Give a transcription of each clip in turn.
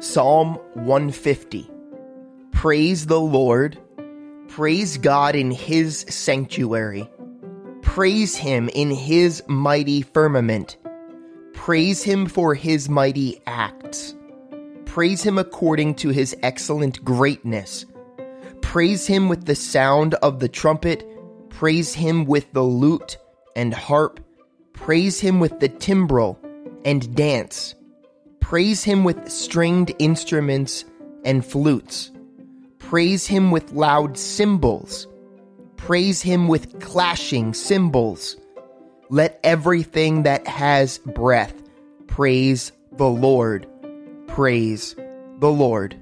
Psalm 150 Praise the Lord, praise God in his sanctuary, praise him in his mighty firmament, praise him for his mighty acts, praise him according to his excellent greatness, praise him with the sound of the trumpet, praise him with the lute and harp, praise him with the timbrel and dance Praise him with stringed instruments and flutes. Praise him with loud cymbals. Praise him with clashing cymbals. Let everything that has breath praise the Lord. Praise the Lord.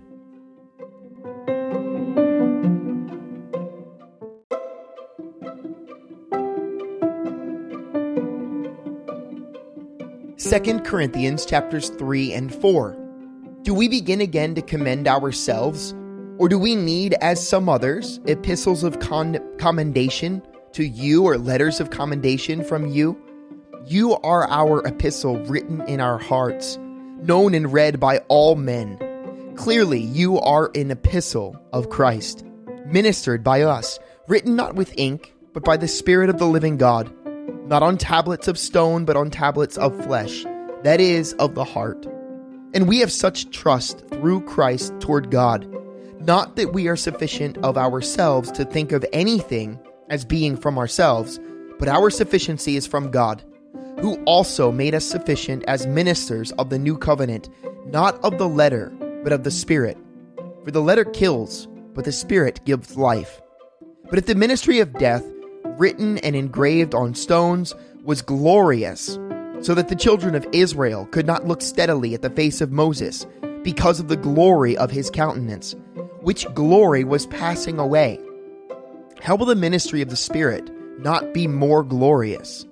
2 Corinthians chapters 3 and 4. Do we begin again to commend ourselves? Or do we need, as some others, epistles of con- commendation to you or letters of commendation from you? You are our epistle written in our hearts, known and read by all men. Clearly, you are an epistle of Christ, ministered by us, written not with ink, but by the Spirit of the living God not on tablets of stone, but on tablets of flesh, that is, of the heart. And we have such trust through Christ toward God, not that we are sufficient of ourselves to think of anything as being from ourselves, but our sufficiency is from God, who also made us sufficient as ministers of the new covenant, not of the letter, but of the Spirit. For the letter kills, but the Spirit gives life. But if the ministry of death, written and engraved on stones, was glorious, so that the children of Israel could not look steadily at the face of Moses because of the glory of his countenance, which glory was passing away. How will the ministry of the Spirit not be more glorious?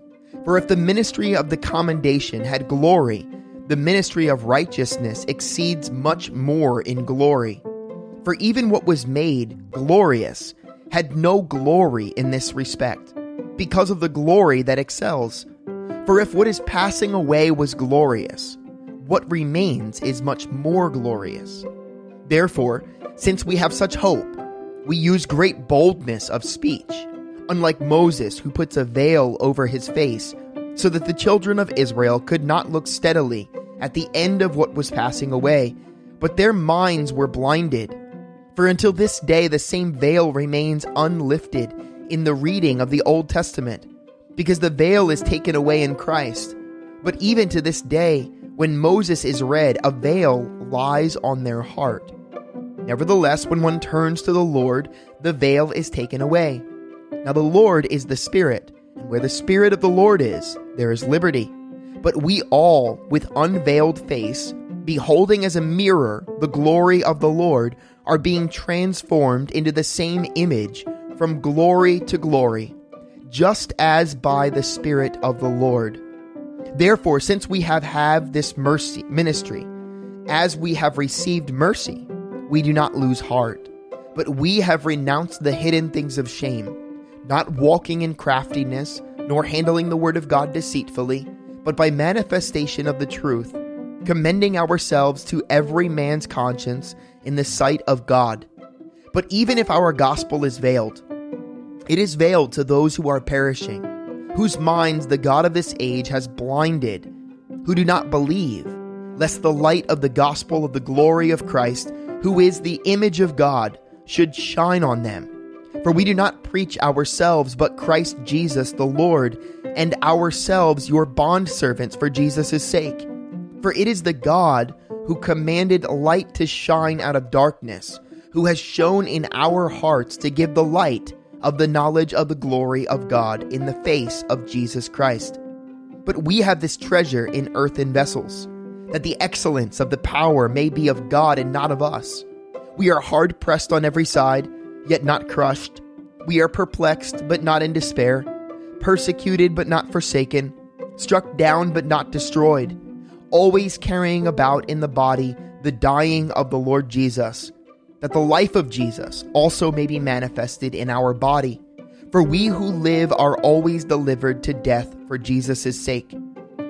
For if the ministry of the commendation had glory, the ministry of righteousness exceeds much more in glory. For even what was made glorious had no glory in this respect, because of the glory that excels. For if what is passing away was glorious, what remains is much more glorious. Therefore, since we have such hope, we use great boldness of speech, unlike Moses, who puts a veil over his face, so that the children of Israel could not look steadily at the end of what was passing away, but their minds were blinded. For until this day, the same veil remains unlifted in the reading of the Old Testament, because the veil is taken away in Christ. But even to this day, when Moses is read, a veil lies on their heart. Nevertheless, when one turns to the Lord, the veil is taken away. Now, the Lord is the Spirit, and where the Spirit of the Lord is, there is liberty. But we all, with unveiled face, beholding as a mirror the glory of the Lord, are being transformed into the same image from glory to glory, just as by the Spirit of the Lord. Therefore, since we have had this mercy ministry, as we have received mercy, we do not lose heart, but we have renounced the hidden things of shame, not walking in craftiness, nor handling the word of God deceitfully, but by manifestation of the truth commending ourselves to every man's conscience in the sight of God. But even if our gospel is veiled, it is veiled to those who are perishing, whose minds the God of this age has blinded, who do not believe, lest the light of the gospel of the glory of Christ, who is the image of God, should shine on them. For we do not preach ourselves, but Christ Jesus the Lord, and ourselves your bondservants for Jesus' sake. For it is the God who commanded light to shine out of darkness, who has shone in our hearts to give the light of the knowledge of the glory of God in the face of Jesus Christ. But we have this treasure in earthen vessels, that the excellence of the power may be of God and not of us. We are hard pressed on every side, yet not crushed. We are perplexed, but not in despair, persecuted, but not forsaken, struck down, but not destroyed always carrying about in the body the dying of the Lord Jesus, that the life of Jesus also may be manifested in our body. For we who live are always delivered to death for Jesus' sake,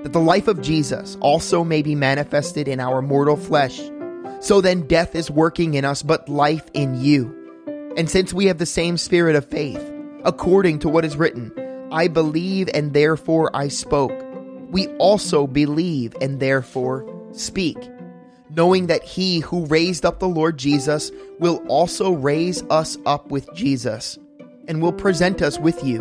that the life of Jesus also may be manifested in our mortal flesh. So then death is working in us, but life in you. And since we have the same spirit of faith, according to what is written, I believe and therefore I spoke, we also believe and therefore speak, knowing that he who raised up the Lord Jesus will also raise us up with Jesus and will present us with you.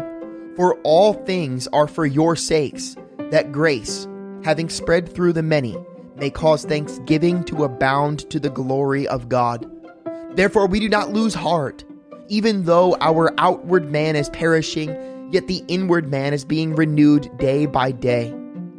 For all things are for your sakes, that grace, having spread through the many, may cause thanksgiving to abound to the glory of God. Therefore, we do not lose heart, even though our outward man is perishing, yet the inward man is being renewed day by day.